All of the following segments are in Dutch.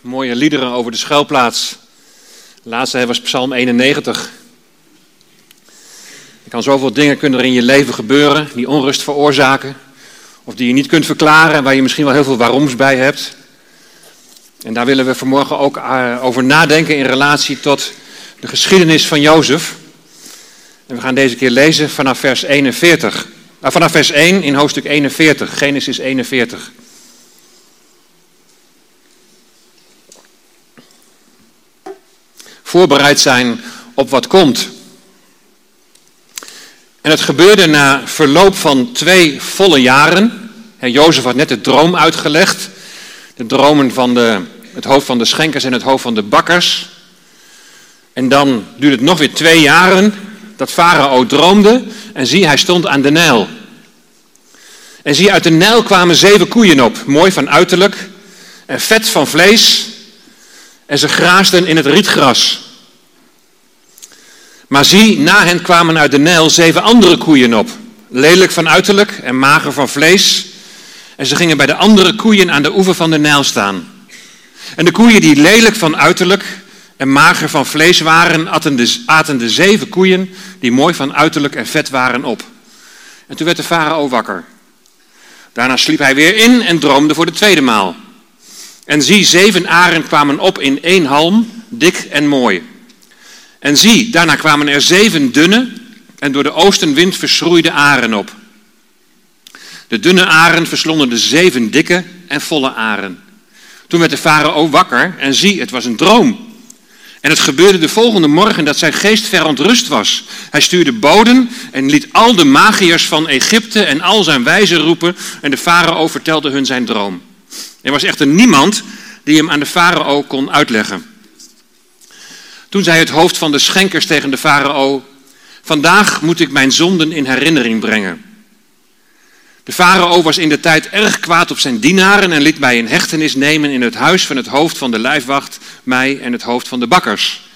mooie, liederen over de schuilplaats. De laatste was Psalm 91. Er kan zoveel dingen kunnen er in je leven gebeuren die onrust veroorzaken. Of die je niet kunt verklaren en waar je misschien wel heel veel waaroms bij hebt. En daar willen we vanmorgen ook eh, over nadenken in relatie tot de geschiedenis van Jozef. En we gaan deze keer lezen vanaf vers 41. Nou, vanaf vers 1 in hoofdstuk 41, Genesis 41. Voorbereid zijn op wat komt. En het gebeurde na verloop van twee volle jaren. Jozef had net de droom uitgelegd. De dromen van de, het hoofd van de schenkers en het hoofd van de bakkers. En dan duurde het nog weer twee jaren dat Farao droomde. En zie, hij stond aan de Nijl. En zie, uit de Nijl kwamen zeven koeien op, mooi van uiterlijk en vet van vlees. En ze graasden in het rietgras. Maar zie, na hen kwamen uit de Nijl zeven andere koeien op, lelijk van uiterlijk en mager van vlees. En ze gingen bij de andere koeien aan de oever van de Nijl staan. En de koeien die lelijk van uiterlijk en mager van vlees waren, aten de, aten de zeven koeien die mooi van uiterlijk en vet waren op. En toen werd de farao wakker. Daarna sliep hij weer in en droomde voor de tweede maal. En zie, zeven aren kwamen op in één halm, dik en mooi. En zie, daarna kwamen er zeven dunne en door de oostenwind verschroeide aren op. De dunne aren verslonden de zeven dikke en volle aren. Toen werd de farao wakker en zie, het was een droom. En het gebeurde de volgende morgen dat zijn geest verontrust was. Hij stuurde boden en liet al de magiërs van Egypte en al zijn wijzen roepen en de farao vertelde hun zijn droom. Er was echter niemand die hem aan de farao kon uitleggen. Toen zei het hoofd van de schenkers tegen de farao: Vandaag moet ik mijn zonden in herinnering brengen. De farao was in de tijd erg kwaad op zijn dienaren en liet mij in hechtenis nemen in het huis van het hoofd van de lijfwacht, mij en het hoofd van de bakkers.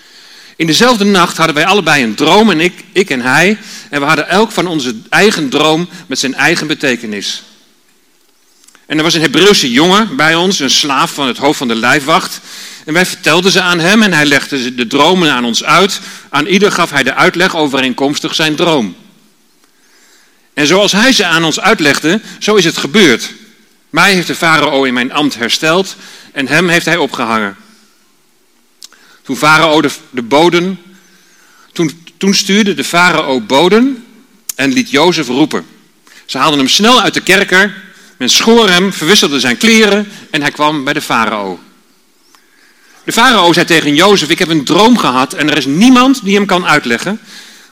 In dezelfde nacht hadden wij allebei een droom en ik, ik en hij, en we hadden elk van onze eigen droom met zijn eigen betekenis. En er was een Hebreeuwse jongen bij ons, een slaaf van het hoofd van de lijfwacht. En wij vertelden ze aan hem en hij legde de dromen aan ons uit. Aan ieder gaf hij de uitleg overeenkomstig zijn droom. En zoals hij ze aan ons uitlegde, zo is het gebeurd. Mij heeft de farao in mijn ambt hersteld en hem heeft hij opgehangen. Toen farao de, de boden, toen, toen stuurde de farao boden en liet Jozef roepen. Ze haalden hem snel uit de kerker, men schoor hem, verwisselde zijn kleren en hij kwam bij de farao. De farao zei tegen Jozef, ik heb een droom gehad en er is niemand die hem kan uitleggen,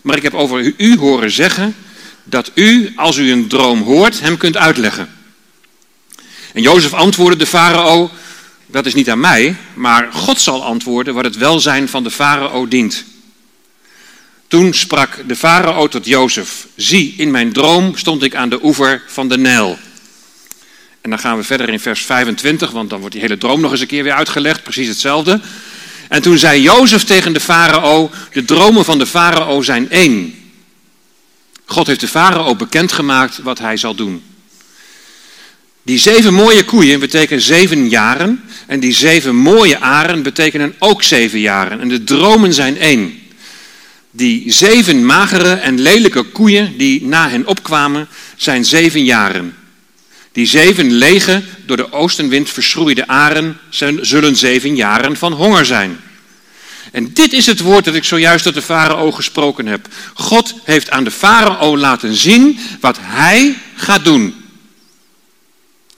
maar ik heb over u horen zeggen dat u, als u een droom hoort, hem kunt uitleggen. En Jozef antwoordde de farao, dat is niet aan mij, maar God zal antwoorden wat het welzijn van de farao dient. Toen sprak de farao tot Jozef, zie, in mijn droom stond ik aan de oever van de Nijl. En dan gaan we verder in vers 25, want dan wordt die hele droom nog eens een keer weer uitgelegd, precies hetzelfde. En toen zei Jozef tegen de farao, de dromen van de farao zijn één. God heeft de farao bekendgemaakt wat hij zal doen. Die zeven mooie koeien betekenen zeven jaren. En die zeven mooie aren betekenen ook zeven jaren. En de dromen zijn één. Die zeven magere en lelijke koeien die na hen opkwamen, zijn zeven jaren. Die zeven lege, door de oostenwind verschroeide aren zullen zeven jaren van honger zijn. En dit is het woord dat ik zojuist tot de farao gesproken heb. God heeft aan de farao laten zien wat hij gaat doen.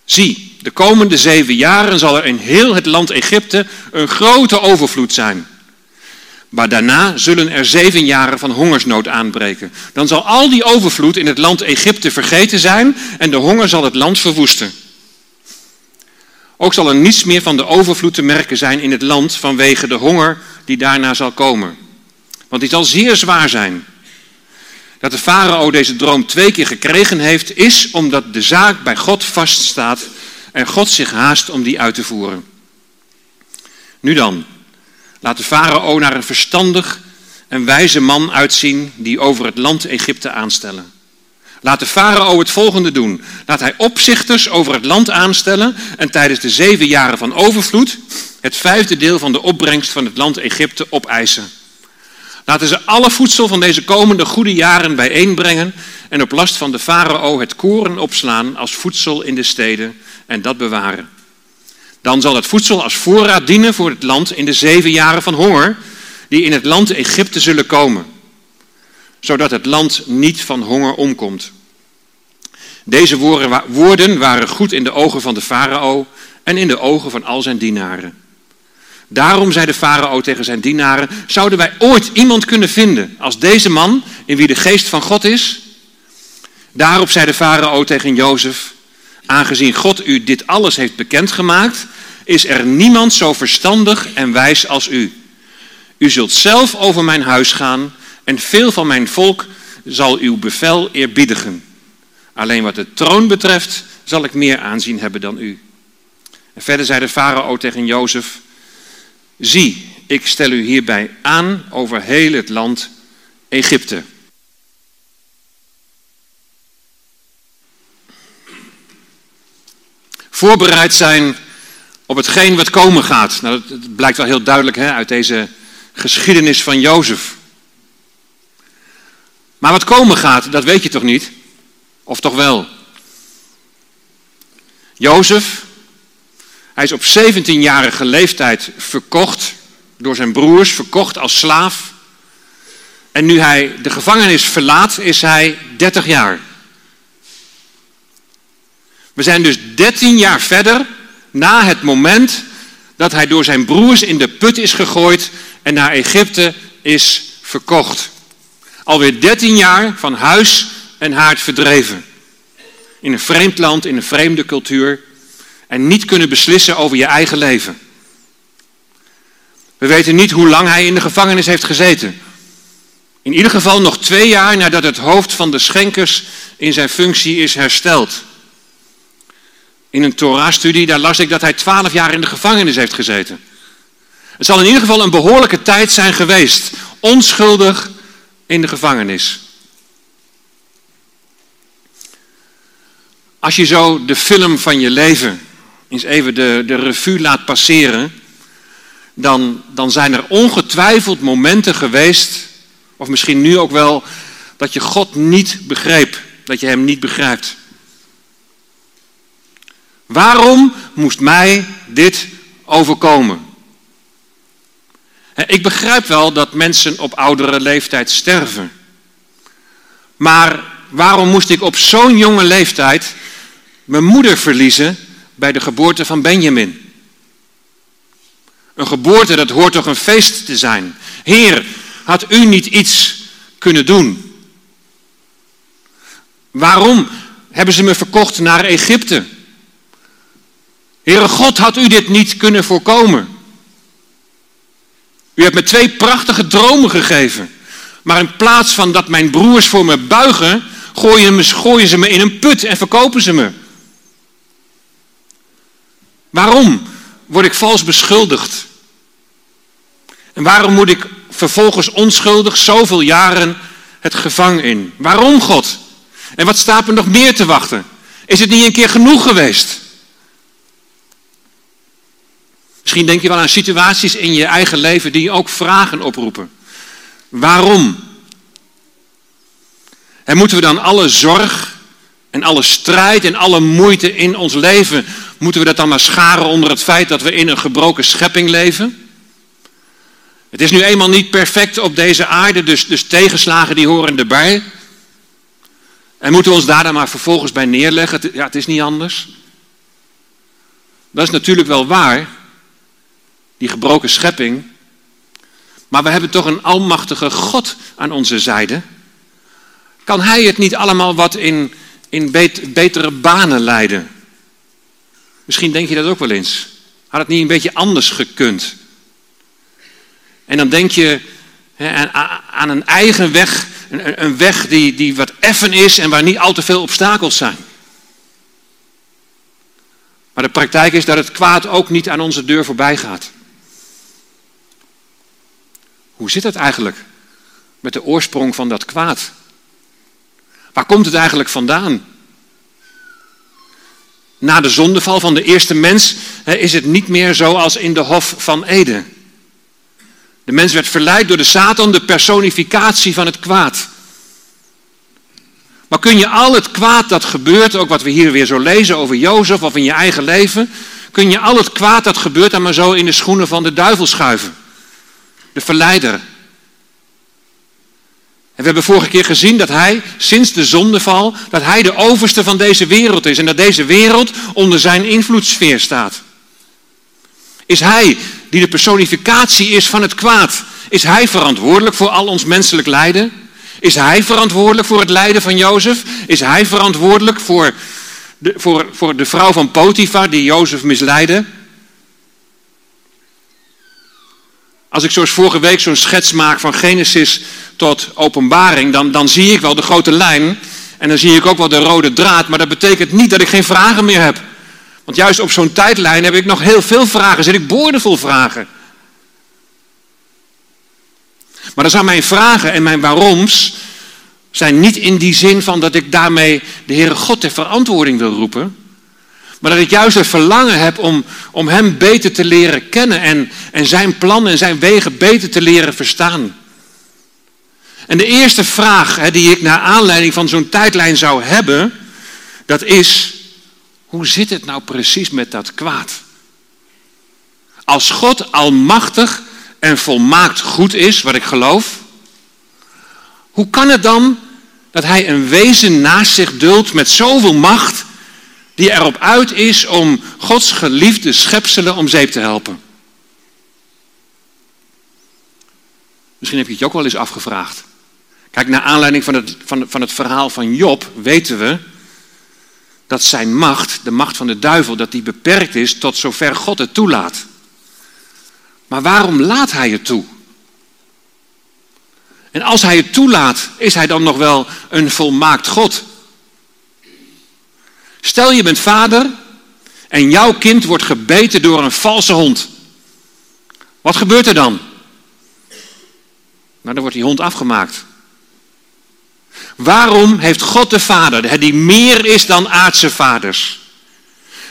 Zie, de komende zeven jaren zal er in heel het land Egypte een grote overvloed zijn. Maar daarna zullen er zeven jaren van hongersnood aanbreken. Dan zal al die overvloed in het land Egypte vergeten zijn en de honger zal het land verwoesten. Ook zal er niets meer van de overvloed te merken zijn in het land vanwege de honger die daarna zal komen. Want die zal zeer zwaar zijn. Dat de farao deze droom twee keer gekregen heeft, is omdat de zaak bij God vaststaat en God zich haast om die uit te voeren. Nu dan, laat de farao naar een verstandig en wijze man uitzien die over het land Egypte aanstellen. Laat de farao het volgende doen. Laat hij opzichters over het land aanstellen en tijdens de zeven jaren van overvloed het vijfde deel van de opbrengst van het land Egypte opeisen. Laten ze alle voedsel van deze komende goede jaren bijeenbrengen en op last van de farao het koren opslaan als voedsel in de steden en dat bewaren. Dan zal het voedsel als voorraad dienen voor het land in de zeven jaren van honger die in het land Egypte zullen komen, zodat het land niet van honger omkomt. Deze woorden waren goed in de ogen van de farao en in de ogen van al zijn dienaren. Daarom zei de farao tegen zijn dienaren: Zouden wij ooit iemand kunnen vinden als deze man, in wie de geest van God is? Daarop zei de farao tegen Jozef: Aangezien God u dit alles heeft bekendgemaakt, is er niemand zo verstandig en wijs als u. U zult zelf over mijn huis gaan en veel van mijn volk zal uw bevel eerbiedigen. Alleen wat de troon betreft zal ik meer aanzien hebben dan u. En verder zei de farao tegen Jozef: Zie, ik stel u hierbij aan over heel het land Egypte. Voorbereid zijn op hetgeen wat komen gaat. Nou, dat, blijkt wel heel duidelijk hè, uit deze geschiedenis van Jozef. Maar wat komen gaat, dat weet je toch niet? Of toch wel? Jozef, hij is op 17-jarige leeftijd verkocht door zijn broers, verkocht als slaaf. En nu hij de gevangenis verlaat, is hij 30 jaar. We zijn dus 13 jaar verder na het moment dat hij door zijn broers in de put is gegooid en naar Egypte is verkocht. Alweer 13 jaar van huis en haard verdreven. In een vreemd land, in een vreemde cultuur. En niet kunnen beslissen over je eigen leven. We weten niet hoe lang hij in de gevangenis heeft gezeten. In ieder geval nog twee jaar nadat het hoofd van de schenkers in zijn functie is hersteld. In een Torah-studie, daar las ik dat hij twaalf jaar in de gevangenis heeft gezeten. Het zal in ieder geval een behoorlijke tijd zijn geweest. Onschuldig in de gevangenis. Als je zo de film van je leven eens even de, de revue laat passeren, dan, dan zijn er ongetwijfeld momenten geweest, of misschien nu ook wel, dat je God niet begreep, dat je Hem niet begrijpt. Waarom moest mij dit overkomen? Ik begrijp wel dat mensen op oudere leeftijd sterven. Maar waarom moest ik op zo'n jonge leeftijd mijn moeder verliezen bij de geboorte van Benjamin? Een geboorte, dat hoort toch een feest te zijn? Heer, had u niet iets kunnen doen? Waarom hebben ze me verkocht naar Egypte? Heere God, had u dit niet kunnen voorkomen? U hebt me twee prachtige dromen gegeven. Maar in plaats van dat mijn broers voor me buigen, gooien, gooien ze me in een put en verkopen ze me. Waarom word ik vals beschuldigd? En waarom moet ik vervolgens onschuldig zoveel jaren het gevangen in? Waarom God? En wat staat er nog meer te wachten? Is het niet een keer genoeg geweest? Misschien denk je wel aan situaties in je eigen leven die ook vragen oproepen. Waarom? En moeten we dan alle zorg en alle strijd en alle moeite in ons leven, moeten we dat dan maar scharen onder het feit dat we in een gebroken schepping leven? Het is nu eenmaal niet perfect op deze aarde, dus, dus tegenslagen die horen erbij. En moeten we ons daar dan maar vervolgens bij neerleggen? Ja, het is niet anders. Dat is natuurlijk wel waar die gebroken schepping. Maar we hebben toch een almachtige God aan onze zijde. Kan Hij het niet allemaal wat in, in betere banen leiden? Misschien denk je dat ook wel eens. Had het niet een beetje anders gekund? En dan denk je aan een eigen weg, een weg die, die wat effen is en waar niet al te veel obstakels zijn. Maar de praktijk is dat het kwaad ook niet aan onze deur voorbij gaat. Hoe zit het eigenlijk met de oorsprong van dat kwaad? Waar komt het eigenlijk vandaan? Na de zondeval van de eerste mens is het niet meer zoals in de Hof van Eden. De mens werd verleid door de Satan, de personificatie van het kwaad. Maar kun je al het kwaad dat gebeurt, ook wat we hier weer zo lezen over Jozef of in je eigen leven, kun je al het kwaad dat gebeurt dan maar zo in de schoenen van de duivel schuiven? De verleider. En we hebben vorige keer gezien dat hij, sinds de zondeval, dat hij de overste van deze wereld is en dat deze wereld onder zijn invloedssfeer staat. Is hij die de personificatie is van het kwaad? Is hij verantwoordelijk voor al ons menselijk lijden? Is hij verantwoordelijk voor het lijden van Jozef? Is hij verantwoordelijk voor de, voor, voor de vrouw van Potifar die Jozef misleidde? Als ik zoals vorige week zo'n schets maak van Genesis tot openbaring, dan, dan zie ik wel de grote lijn en dan zie ik ook wel de rode draad, maar dat betekent niet dat ik geen vragen meer heb. Want juist op zo'n tijdlijn heb ik nog heel veel vragen, zit ik boordevol vragen. Maar dan zijn mijn vragen en mijn waaroms zijn niet in die zin van dat ik daarmee de Heere God ter verantwoording wil roepen. Maar dat ik juist het verlangen heb om, om Hem beter te leren kennen en, en Zijn plannen en Zijn wegen beter te leren verstaan. En de eerste vraag hè, die ik naar aanleiding van zo'n tijdlijn zou hebben, dat is, hoe zit het nou precies met dat kwaad? Als God almachtig en volmaakt goed is, wat ik geloof, hoe kan het dan dat hij een wezen naast zich duldt met zoveel macht, die erop uit is om Gods geliefde schepselen om zeep te helpen? Misschien heb je het je ook wel eens afgevraagd. Kijk, naar aanleiding van het, van, van het verhaal van Job weten we dat zijn macht, de macht van de duivel, dat die beperkt is tot zover God het toelaat. Maar waarom laat hij het toe? En als hij het toelaat, is hij dan nog wel een volmaakt God? Stel je bent vader en jouw kind wordt gebeten door een valse hond. Wat gebeurt er dan? Nou, dan wordt die hond afgemaakt. Waarom heeft God de Vader, die meer is dan aardse vaders,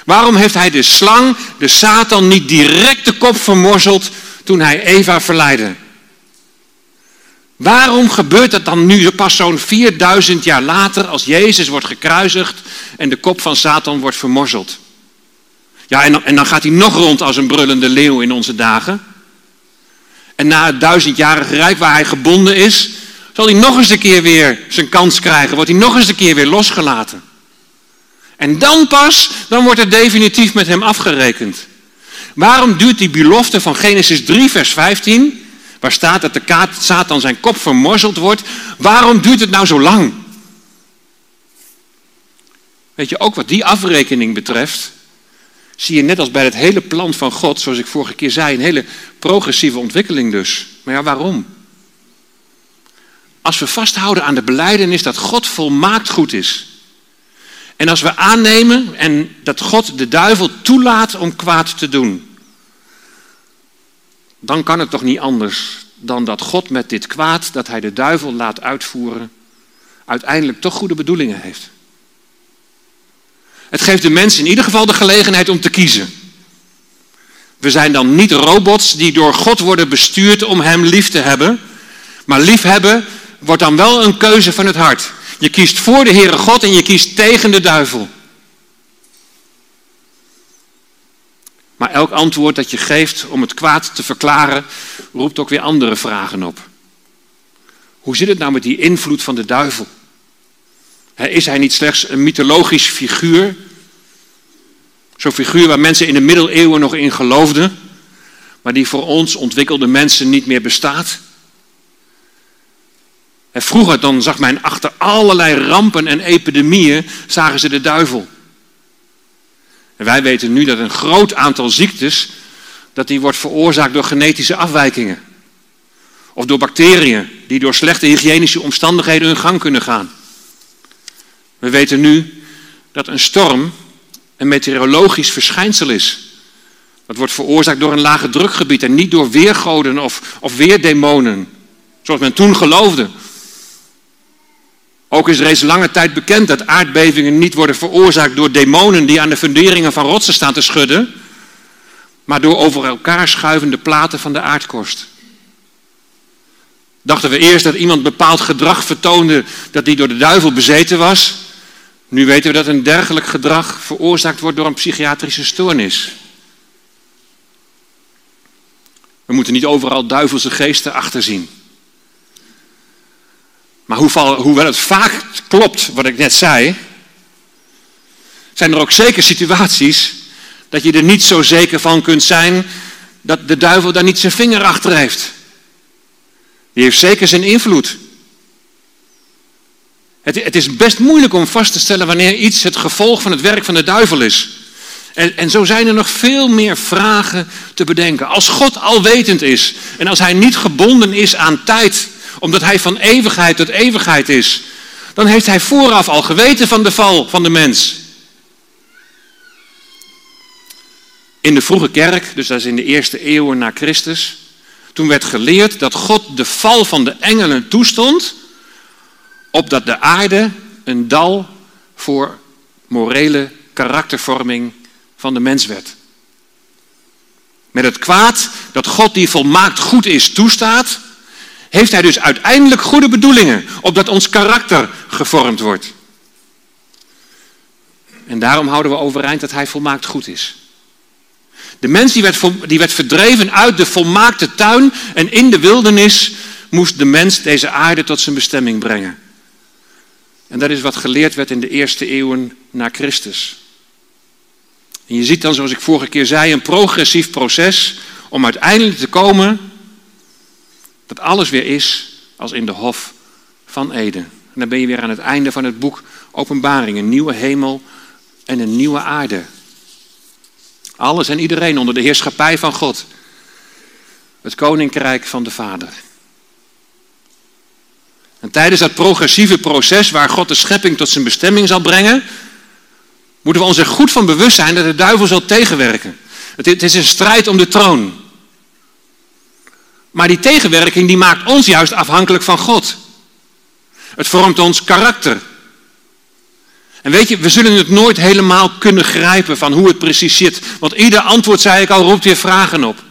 waarom heeft hij de slang, de Satan, niet direct de kop vermorzeld toen hij Eva verleidde? Waarom gebeurt dat dan nu pas zo'n 4000 jaar later als Jezus wordt gekruisigd en de kop van Satan wordt vermorzeld? Ja, en dan, en dan gaat hij nog rond als een brullende leeuw in onze dagen. En na het duizendjarige rijk waar hij gebonden is, zal hij nog eens een keer weer zijn kans krijgen, wordt hij nog eens een keer weer losgelaten. En dan pas, dan wordt er definitief met hem afgerekend. Waarom duurt die belofte van Genesis 3, vers 15, waar staat dat de Satan zijn kop vermorzeld wordt, waarom duurt het nou zo lang? Weet je, ook wat die afrekening betreft, zie je net als bij het hele plan van God, zoals ik vorige keer zei, een hele progressieve ontwikkeling dus. Maar ja, waarom? Als we vasthouden aan de beleidenis dat God volmaakt goed is. En als we aannemen en dat God de duivel toelaat om kwaad te doen. Dan kan het toch niet anders dan dat God met dit kwaad dat hij de duivel laat uitvoeren, uiteindelijk toch goede bedoelingen heeft. Het geeft de mens in ieder geval de gelegenheid om te kiezen. We zijn dan niet robots die door God worden bestuurd om Hem lief te hebben, maar liefhebben wordt dan wel een keuze van het hart. Je kiest voor de Heere God en je kiest tegen de duivel. Maar elk antwoord dat je geeft om het kwaad te verklaren, roept ook weer andere vragen op. Hoe zit het nou met die invloed van de duivel? Is hij niet slechts een mythologisch figuur? Zo'n figuur waar mensen in de middeleeuwen nog in geloofden, maar die voor ons ontwikkelde mensen niet meer bestaat? En vroeger dan zag men achter allerlei rampen en epidemieën, zagen ze de duivel. En wij weten nu dat een groot aantal ziektes, dat die wordt veroorzaakt door genetische afwijkingen. Of door bacteriën die door slechte hygiënische omstandigheden hun gang kunnen gaan. We weten nu dat een storm een meteorologisch verschijnsel is. Dat wordt veroorzaakt door een lage drukgebied en niet door weergoden of, of weerdemonen. Zoals men toen geloofde. Ook is reeds lange tijd bekend dat aardbevingen niet worden veroorzaakt door demonen die aan de funderingen van rotsen staan te schudden, maar door over elkaar schuivende platen van de aardkorst. Dachten we eerst dat iemand bepaald gedrag vertoonde dat die door de duivel bezeten was. Nu weten we dat een dergelijk gedrag veroorzaakt wordt door een psychiatrische stoornis. We moeten niet overal duivelse geesten achterzien. Maar hoewel het vaak klopt wat ik net zei, zijn er ook zeker situaties dat je er niet zo zeker van kunt zijn dat de duivel daar niet zijn vinger achter heeft. Die heeft zeker zijn invloed. Het, het, is best moeilijk om vast te stellen wanneer iets het gevolg van het werk van de duivel is. En, en zo zijn er nog veel meer vragen te bedenken. Als God alwetend is en als Hij niet gebonden is aan tijd, omdat Hij van eeuwigheid tot eeuwigheid is, dan heeft Hij vooraf al geweten van de val van de mens. In de vroege kerk, dus dat is in de eerste eeuwen na Christus, toen werd geleerd dat God de val van de engelen toestond, opdat de aarde een dal voor morele karaktervorming van de mens werd. Met het kwaad dat God die volmaakt goed is toestaat, heeft hij dus uiteindelijk goede bedoelingen, opdat ons karakter gevormd wordt. En daarom houden we overeind dat hij volmaakt goed is. De mens die werd, die werd verdreven uit de volmaakte tuin en in de wildernis moest de mens deze aarde tot zijn bestemming brengen. En dat is wat geleerd werd in de eerste eeuwen na Christus. En je ziet dan, zoals ik vorige keer zei, een progressief proces om uiteindelijk te komen dat alles weer is als in de hof van Eden. En dan ben je weer aan het einde van het boek Openbaring, een nieuwe hemel en een nieuwe aarde. Alles en iedereen onder de heerschappij van God. Het koninkrijk van de Vader. En tijdens dat progressieve proces waar God de schepping tot zijn bestemming zal brengen, moeten we ons er goed van bewust zijn dat de duivel zal tegenwerken. Het is een strijd om de troon. Maar die tegenwerking die maakt ons juist afhankelijk van God. Het vormt ons karakter. En weet je, we zullen het nooit helemaal kunnen grijpen van hoe het precies zit. Want ieder antwoord, zei ik al, roept weer vragen op.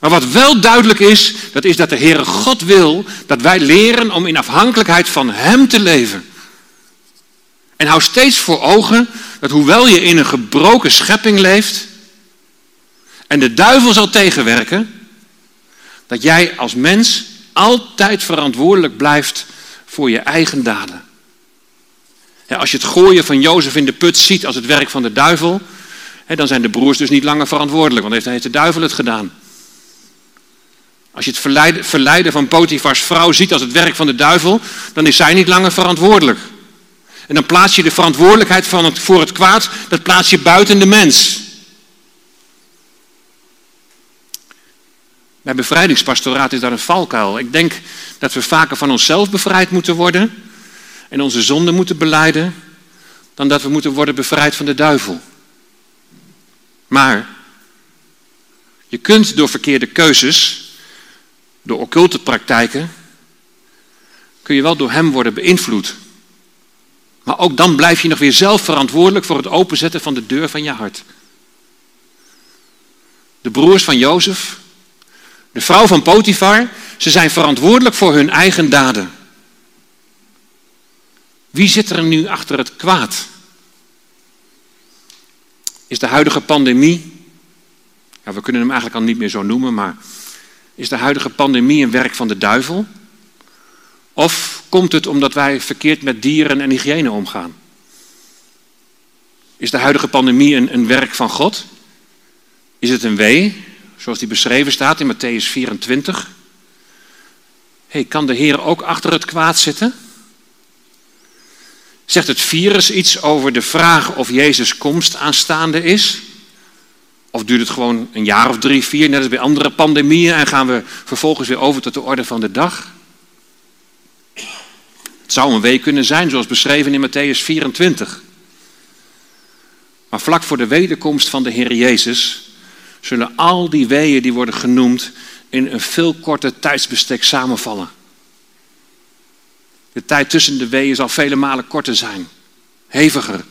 Maar wat wel duidelijk is, dat is dat de Heere God wil dat wij leren om in afhankelijkheid van Hem te leven. En hou steeds voor ogen dat hoewel je in een gebroken schepping leeft en de duivel zal tegenwerken, dat jij als mens altijd verantwoordelijk blijft voor je eigen daden. Als je het gooien van Jozef in de put ziet als het werk van de duivel, dan zijn de broers dus niet langer verantwoordelijk, want heeft de duivel het gedaan. Als je het verleiden, verleiden van Potifars vrouw ziet als het werk van de duivel, dan is zij niet langer verantwoordelijk. En dan plaats je de verantwoordelijkheid van het, voor het kwaad, dat plaats je buiten de mens. Bij bevrijdingspastoraat is daar een valkuil. Ik denk dat we vaker van onszelf bevrijd moeten worden en onze zonde moeten beleiden, dan dat we moeten worden bevrijd van de duivel. Maar je kunt door verkeerde keuzes, door occulte praktijken, kun je wel door hem worden beïnvloed. Maar ook dan blijf je nog weer zelf verantwoordelijk voor het openzetten van de deur van je hart. De broers van Jozef, de vrouw van Potifar, ze zijn verantwoordelijk voor hun eigen daden. Wie zit er nu achter het kwaad? Is de huidige pandemie, ja, we kunnen hem eigenlijk al niet meer zo noemen, maar is de huidige pandemie een werk van de duivel? Of komt het omdat wij verkeerd met dieren en hygiëne omgaan? Is de huidige pandemie een, een werk van God? Is het een wee, zoals die beschreven staat in Matthäus 24? Hey, kan de Heer ook achter het kwaad zitten? Zegt het virus iets over de vraag of Jezus' komst aanstaande is? Of duurt het gewoon een jaar of drie, vier, net als bij andere pandemieën, en gaan we vervolgens weer over tot de orde van de dag? Het zou een week kunnen zijn, zoals beschreven in Matthäus 24. Maar vlak voor de wederkomst van de Heer Jezus zullen al die weeën die worden genoemd in een veel korter tijdsbestek samenvallen. De tijd tussen de weeën zal vele malen korter zijn. Heviger.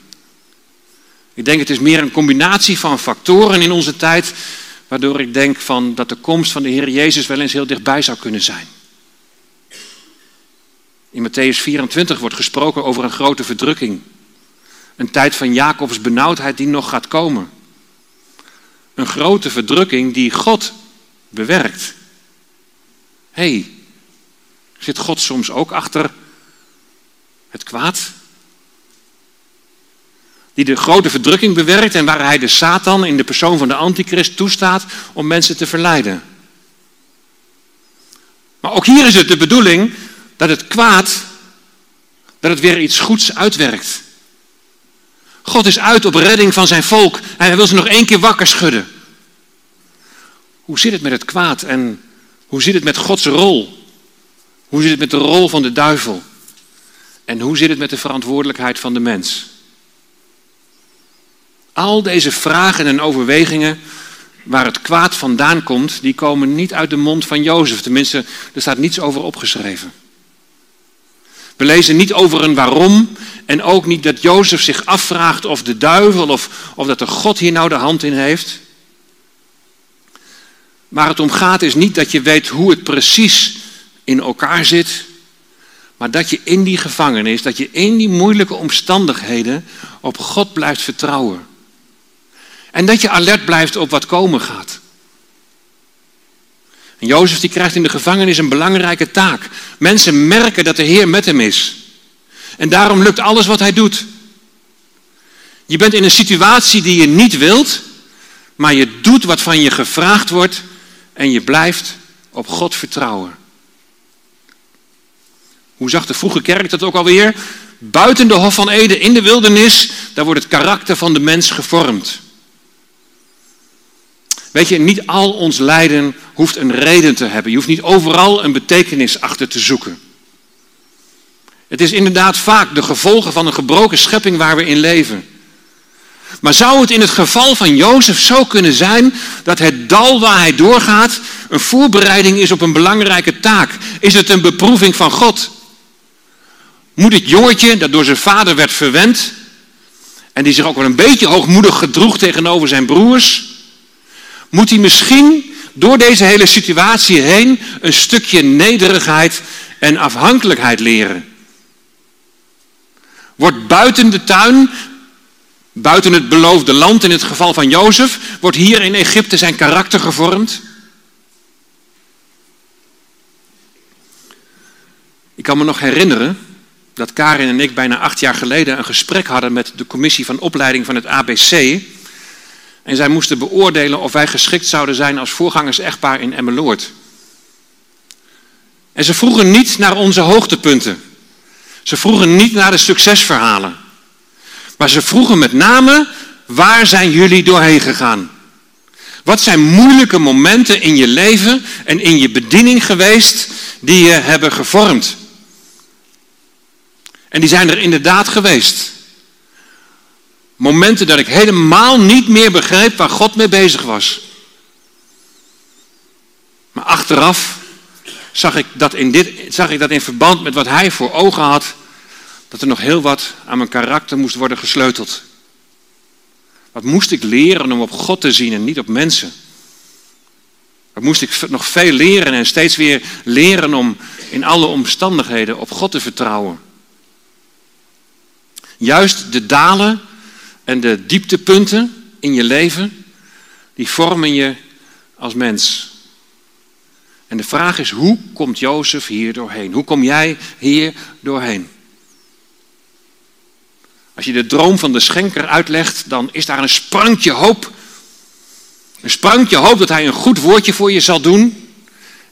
Ik denk het is meer een combinatie van factoren in onze tijd, waardoor ik denk van dat de komst van de Heer Jezus wel eens heel dichtbij zou kunnen zijn. In Matthäus 24 wordt gesproken over een grote verdrukking. Een tijd van Jacobs benauwdheid die nog gaat komen. Een grote verdrukking die God bewerkt. Hey, zit God soms ook achter het kwaad? Die de grote verdrukking bewerkt en waar hij de Satan in de persoon van de antichrist toestaat om mensen te verleiden. Maar ook hier is het de bedoeling dat het kwaad, dat het weer iets goeds uitwerkt. God is uit op redding van zijn volk en hij wil ze nog één keer wakker schudden. Hoe zit het met het kwaad en hoe zit het met Gods rol? Hoe zit het met de rol van de duivel? En hoe zit het met de verantwoordelijkheid van de mens? Al deze vragen en overwegingen waar het kwaad vandaan komt, die komen niet uit de mond van Jozef. Tenminste, er staat niets over opgeschreven. We lezen niet over een waarom en ook niet dat Jozef zich afvraagt of de duivel of, of dat de God hier nou de hand in heeft. Waar het om gaat is niet dat je weet hoe het precies in elkaar zit, maar dat je in die gevangenis, dat je in die moeilijke omstandigheden op God blijft vertrouwen. En dat je alert blijft op wat komen gaat. Jozef die krijgt in de gevangenis een belangrijke taak. Mensen merken dat de Heer met hem is. En daarom lukt alles wat hij doet. Je bent in een situatie die je niet wilt, maar je doet wat van je gevraagd wordt en je blijft op God vertrouwen. Hoe zag de vroege kerk dat ook alweer? Buiten de Hof van Eden, in de wildernis, daar wordt het karakter van de mens gevormd. Weet je, niet al ons lijden hoeft een reden te hebben. Je hoeft niet overal een betekenis achter te zoeken. Het is inderdaad vaak de gevolgen van een gebroken schepping waar we in leven. Maar zou het in het geval van Jozef zo kunnen zijn dat het dal waar hij doorgaat een voorbereiding is op een belangrijke taak? Is het een beproeving van God? Moet het jongetje dat door zijn vader werd verwend en die zich ook wel een beetje hoogmoedig gedroeg tegenover zijn broers, moet hij misschien door deze hele situatie heen een stukje nederigheid en afhankelijkheid leren? Wordt buiten de tuin, buiten het beloofde land in het geval van Jozef, wordt hier in Egypte zijn karakter gevormd? Ik kan me nog herinneren dat Karin en ik bijna acht jaar geleden een gesprek hadden met de commissie van opleiding van het ABC. En zij moesten beoordelen of wij geschikt zouden zijn als voorgangers-echtpaar in Emmeloord. En ze vroegen niet naar onze hoogtepunten. Ze vroegen niet naar de succesverhalen. Maar ze vroegen met name, waar zijn jullie doorheen gegaan? Wat zijn moeilijke momenten in je leven en in je bediening geweest die je hebben gevormd? En die zijn er inderdaad geweest. Momenten dat ik helemaal niet meer begreep waar God mee bezig was. Maar achteraf zag ik dat in, dit, zag ik dat in verband met wat hij voor ogen had, dat er nog heel wat aan mijn karakter moest worden gesleuteld. Wat moest ik leren om op God te zien en niet op mensen? Wat moest ik nog veel leren en steeds weer leren om in alle omstandigheden op God te vertrouwen? Juist de dalen en de dieptepunten in je leven, die vormen je als mens. En de vraag is, hoe komt Jozef hier doorheen? Hoe kom jij hier doorheen? Als je de droom van de schenker uitlegt, dan is daar een sprankje hoop. Een sprankje hoop dat hij een goed woordje voor je zal doen.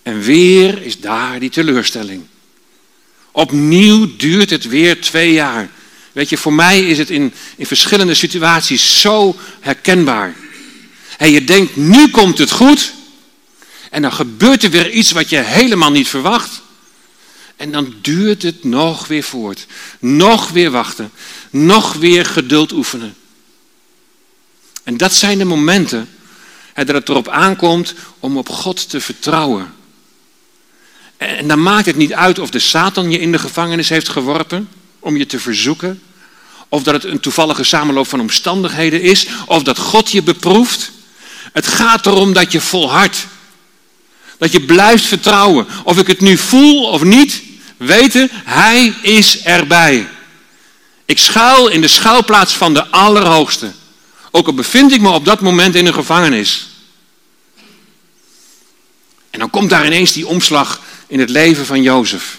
En weer is daar die teleurstelling. Opnieuw duurt het weer twee jaar. Weet je, voor mij is het in, in verschillende situaties zo herkenbaar. En je denkt, nu komt het goed. En dan gebeurt er weer iets wat je helemaal niet verwacht. En dan duurt het nog weer voort. Nog weer wachten. Nog weer geduld oefenen. En dat zijn de momenten dat het erop aankomt om op God te vertrouwen. En dan maakt het niet uit of de Satan je in de gevangenis heeft geworpen om je te verzoeken. Of dat het een toevallige samenloop van omstandigheden is. Of dat God je beproeft. Het gaat erom dat je volhardt. Dat je blijft vertrouwen. Of ik het nu voel of niet. Weten, Hij is erbij. Ik schuil in de schuilplaats van de Allerhoogste. Ook al bevind ik me op dat moment in een gevangenis. En dan komt daar ineens die omslag in het leven van Jozef.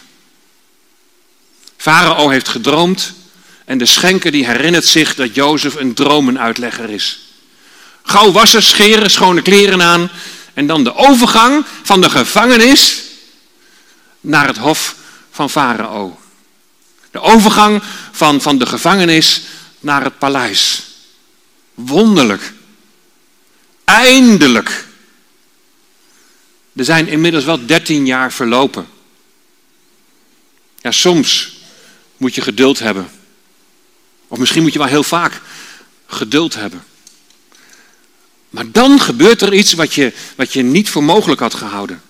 Farao heeft gedroomd en de schenker die herinnert zich dat Jozef een dromenuitlegger is. Gauw wassen, scheren, schone kleren aan en dan de overgang van de gevangenis naar het hof van Farao. De overgang van, van de gevangenis naar het paleis. Wonderlijk. Eindelijk. Er zijn inmiddels wel 13 jaar verlopen. Ja, soms moet je geduld hebben. Of misschien moet je wel heel vaak geduld hebben. Maar dan gebeurt er iets wat je, wat je niet voor mogelijk had gehouden.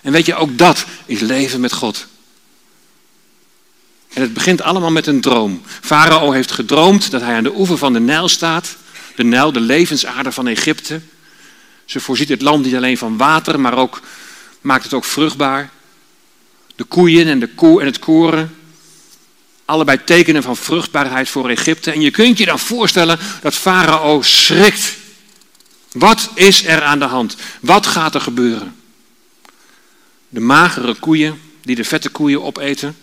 En weet je, ook dat is leven met God. En het begint allemaal met een droom. Farao heeft gedroomd dat hij aan de oever van de Nijl staat. De Nijl, de levensader van Egypte. Ze voorziet het land niet alleen van water, maar ook, maakt het ook vruchtbaar. De koeien en de koe en het koren. Allebei tekenen van vruchtbaarheid voor Egypte. En je kunt je dan voorstellen dat Farao schrikt. Wat is er aan de hand? Wat gaat er gebeuren? De magere koeien die de vette koeien opeten,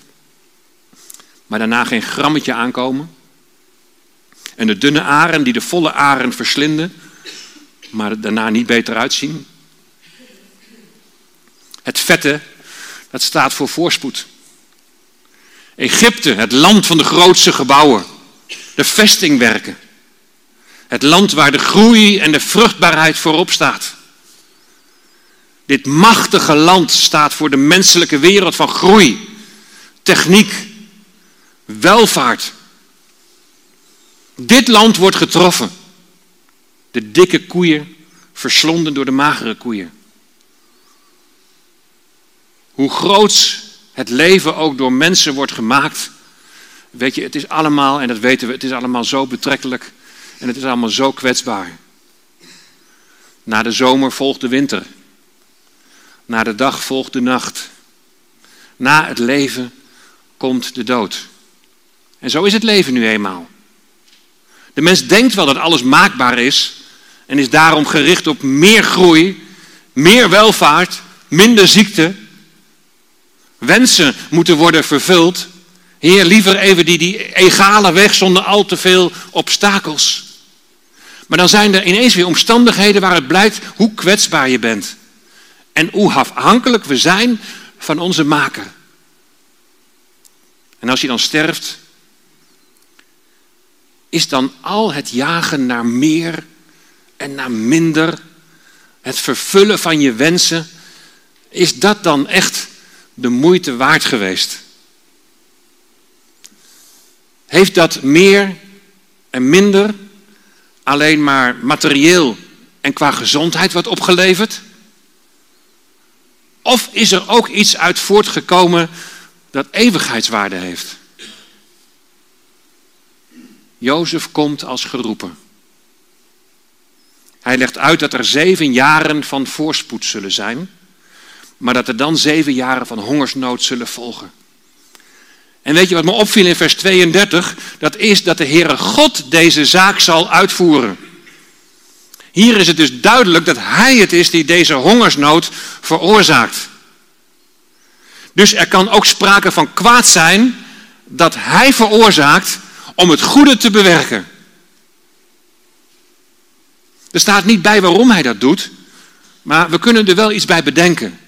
maar daarna geen grammetje aankomen. En de dunne aren die de volle aren verslinden, maar daarna niet beter uitzien. Het vette, dat staat voor voorspoed. Egypte, het land van de grootste gebouwen, de vestingwerken. Het land waar de groei en de vruchtbaarheid voorop staat. Dit machtige land staat voor de menselijke wereld van groei, techniek, welvaart. Dit land wordt getroffen. De dikke koeien verslonden door de magere koeien. Hoe groot het leven ook door mensen wordt gemaakt. Weet je, het is allemaal, en dat weten we, het is allemaal zo betrekkelijk en het is allemaal zo kwetsbaar. Na de zomer volgt de winter. Na de dag volgt de nacht. Na het leven komt de dood. En zo is het leven nu eenmaal. De mens denkt wel dat alles maakbaar is en is daarom gericht op meer groei, meer welvaart, minder ziekte. Wensen moeten worden vervuld. Heer, liever even die, die egale weg zonder al te veel obstakels. Maar dan zijn er ineens weer omstandigheden waar het blijkt hoe kwetsbaar je bent. En hoe afhankelijk we zijn van onze maker. En als je dan sterft, is dan al het jagen naar meer en naar minder, het vervullen van je wensen, is dat dan echt de moeite waard geweest? Heeft dat meer en minder alleen maar materieel en qua gezondheid wat opgeleverd? Of is er ook iets uit voortgekomen dat eeuwigheidswaarde heeft? Jozef komt als geroepen. Hij legt uit dat er zeven jaren van voorspoed zullen zijn, maar dat er dan zeven jaren van hongersnood zullen volgen. En weet je wat me opviel in vers 32? Dat is dat de Heere God deze zaak zal uitvoeren. Hier is het dus duidelijk dat Hij het is die deze hongersnood veroorzaakt. Dus er kan ook sprake van kwaad zijn dat Hij veroorzaakt om het goede te bewerken. Er staat niet bij waarom hij dat doet, maar we kunnen er wel iets bij bedenken.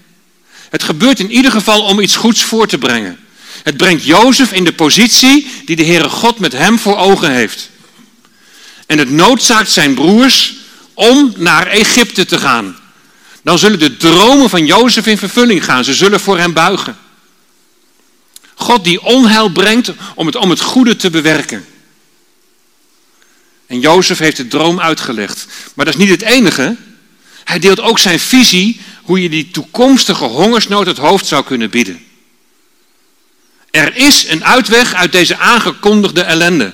Het gebeurt in ieder geval om iets goeds voor te brengen. Het brengt Jozef in de positie die de Heere God met hem voor ogen heeft. En het noodzaakt zijn broers om naar Egypte te gaan. Dan zullen de dromen van Jozef in vervulling gaan. Ze zullen voor hem buigen. God die onheil brengt om het, om het goede te bewerken. En Jozef heeft de droom uitgelegd. Maar dat is niet het enige. Hij deelt ook zijn visie hoe je die toekomstige hongersnood het hoofd zou kunnen bieden. Er is een uitweg uit deze aangekondigde ellende.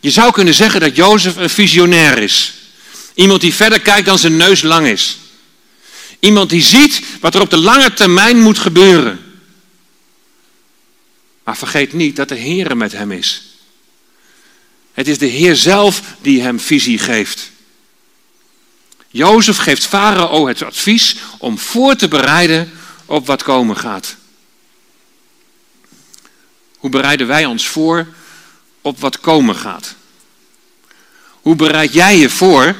Je zou kunnen zeggen dat Jozef een visionair is. Iemand die verder kijkt dan zijn neus lang is. Iemand die ziet wat er op de lange termijn moet gebeuren. Maar vergeet niet dat de Heer met hem is. Het is de Heer zelf die hem visie geeft. Jozef geeft Farao het advies om voor te bereiden op wat komen gaat. Hoe bereiden wij ons voor op wat komen gaat? Hoe bereid jij je voor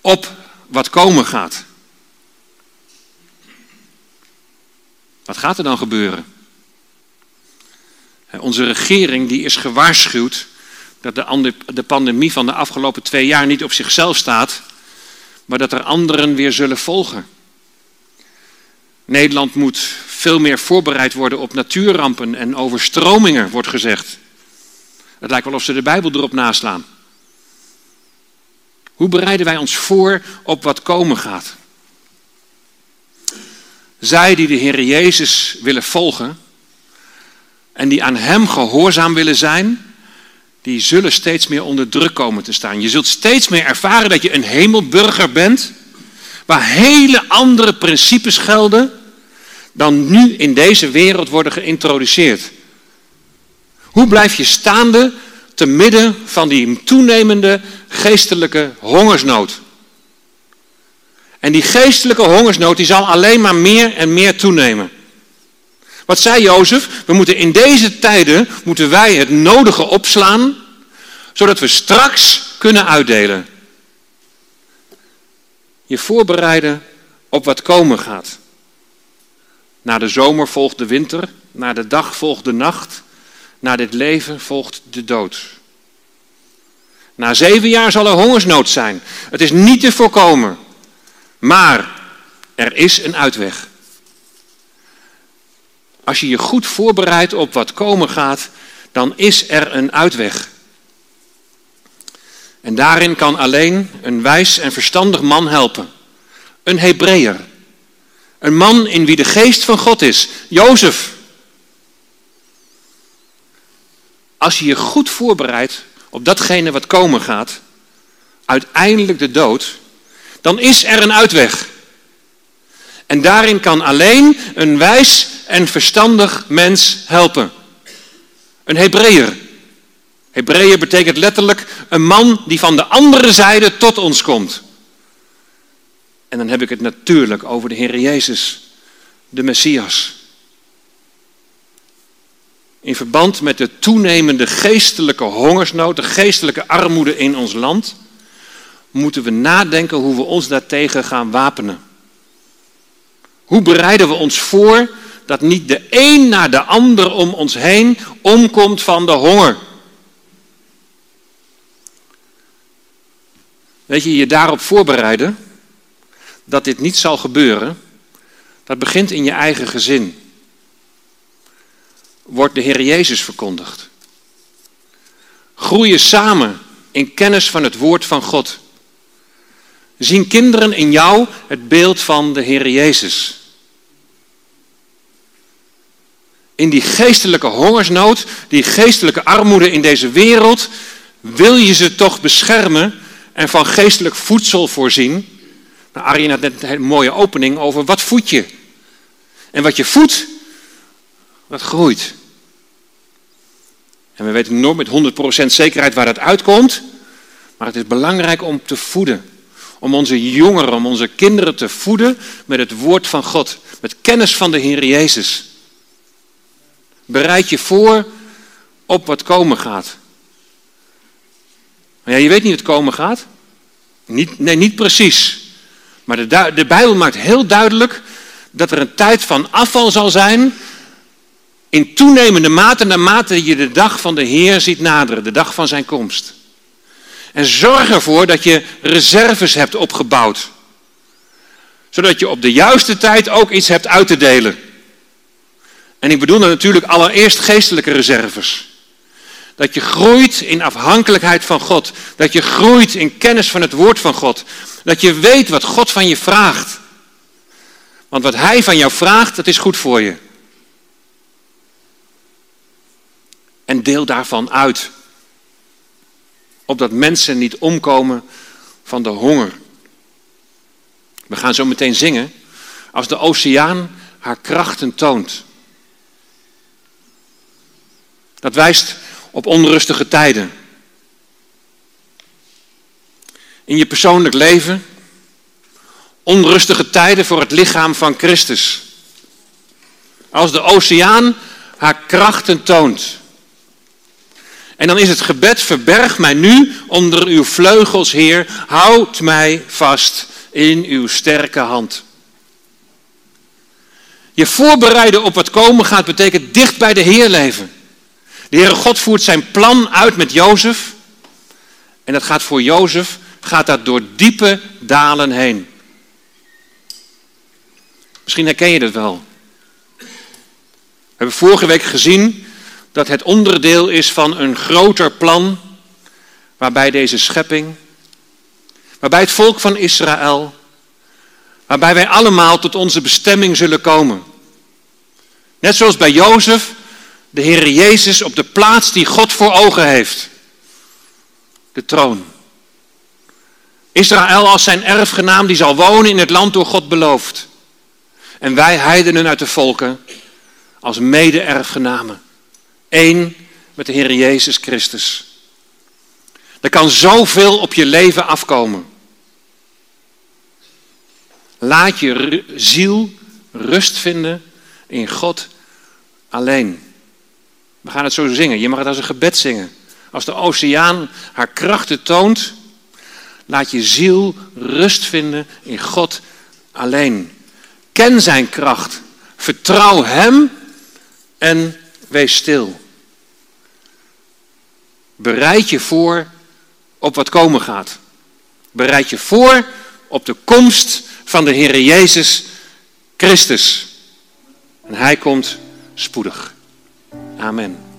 op wat komen gaat? Wat gaat er dan gebeuren? Onze regering die is gewaarschuwd dat de pandemie van de afgelopen twee jaar niet op zichzelf staat, maar dat er anderen weer zullen volgen. Nederland moet veel meer voorbereid worden op natuurrampen en overstromingen, wordt gezegd. Het lijkt wel of ze de Bijbel erop naslaan. Hoe bereiden wij ons voor op wat komen gaat? Zij die de Heer Jezus willen volgen en die aan Hem gehoorzaam willen zijn, die zullen steeds meer onder druk komen te staan. Je zult steeds meer ervaren dat je een hemelburger bent, waar hele andere principes gelden dan nu in deze wereld worden geïntroduceerd. Hoe blijf je staande te midden van die toenemende geestelijke hongersnood? En die geestelijke hongersnood die zal alleen maar meer en meer toenemen. Wat zei Jozef? We moeten in deze tijden moeten wij het nodige opslaan, zodat we straks kunnen uitdelen. Je voorbereiden op wat komen gaat. Na de zomer volgt de winter, na de dag volgt de nacht, na dit leven volgt de dood. Na zeven jaar zal er hongersnood zijn. Het is niet te voorkomen. Maar er is een uitweg. Als je je goed voorbereidt op wat komen gaat, dan is er een uitweg. En daarin kan alleen een wijs en verstandig man helpen. Een Hebreeër. Een man in wie de geest van God is. Jozef. Als je je goed voorbereidt op datgene wat komen gaat, uiteindelijk de dood, dan is er een uitweg. En daarin kan alleen een wijs en verstandig mens helpen. Een Hebreeër. Hebreeër betekent letterlijk een man die van de andere zijde tot ons komt. En dan heb ik het natuurlijk over de Heer Jezus, de Messias. In verband met de toenemende geestelijke hongersnood, de geestelijke armoede in ons land, moeten we nadenken hoe we ons daartegen gaan wapenen. Hoe bereiden we ons voor dat niet de een na de ander om ons heen omkomt van de honger? Weet je, je daarop voorbereiden dat dit niet zal gebeuren, dat begint in je eigen gezin. Wordt de Heer Jezus verkondigd. Groeien samen in kennis van het woord van God. Zien kinderen in jou het beeld van de Heer Jezus? In die geestelijke hongersnood, die geestelijke armoede in deze wereld, wil je ze toch beschermen en van geestelijk voedsel voorzien? Nou, Arjen had net een mooie opening over wat voed je. En wat je voedt, dat groeit. En we weten nooit met 100% zekerheid waar dat uitkomt. Maar het is belangrijk om te voeden. Om onze jongeren, om onze kinderen te voeden met het woord van God. Met kennis van de Heer Jezus. Bereid je voor op wat komen gaat. Maar ja, je weet niet wat komen gaat. Niet, nee, niet precies. Maar de, de Bijbel maakt heel duidelijk dat er een tijd van afval zal zijn. In toenemende mate naarmate je de dag van de Heer ziet naderen, de dag van zijn komst. En zorg ervoor dat je reserves hebt opgebouwd. Zodat je op de juiste tijd ook iets hebt uit te delen. En ik bedoel natuurlijk allereerst geestelijke reserves. Dat je groeit in afhankelijkheid van God. Dat je groeit in kennis van het woord van God. Dat je weet wat God van je vraagt. Want wat Hij van jou vraagt, dat is goed voor je. En deel daarvan uit. Opdat mensen niet omkomen van de honger. We gaan zo meteen zingen. Als de oceaan haar krachten toont. Dat wijst op onrustige tijden. In je persoonlijk leven. Onrustige tijden voor het lichaam van Christus. Als de oceaan haar krachten toont. En dan is het gebed, verberg mij nu onder uw vleugels, Heer. Houd mij vast in uw sterke hand. Je voorbereiden op wat komen gaat betekent dicht bij de Heer leven. De Heere God voert zijn plan uit met Jozef. En dat gaat voor Jozef, gaat dat door diepe dalen heen. Misschien herken je dat wel. We hebben vorige week gezien dat het onderdeel is van een groter plan waarbij deze schepping, waarbij het volk van Israël, waarbij wij allemaal tot onze bestemming zullen komen. Net zoals bij Jozef, de Heer Jezus op de plaats die God voor ogen heeft. De troon. Israël als zijn erfgenaam die zal wonen in het land door God beloofd. En wij heidenen uit de volken als mede-erfgenamen. Eén met de Heer Jezus Christus. Er kan zoveel op je leven afkomen. Laat je ziel rust vinden in God alleen. We gaan het zo zingen. Je mag het als een gebed zingen. Als de oceaan haar krachten toont, laat je ziel rust vinden in God alleen. Ken zijn kracht. Vertrouw Hem en wees stil. Bereid je voor op wat komen gaat. Bereid je voor op de komst van de Heer Jezus Christus. En Hij komt spoedig. Amen.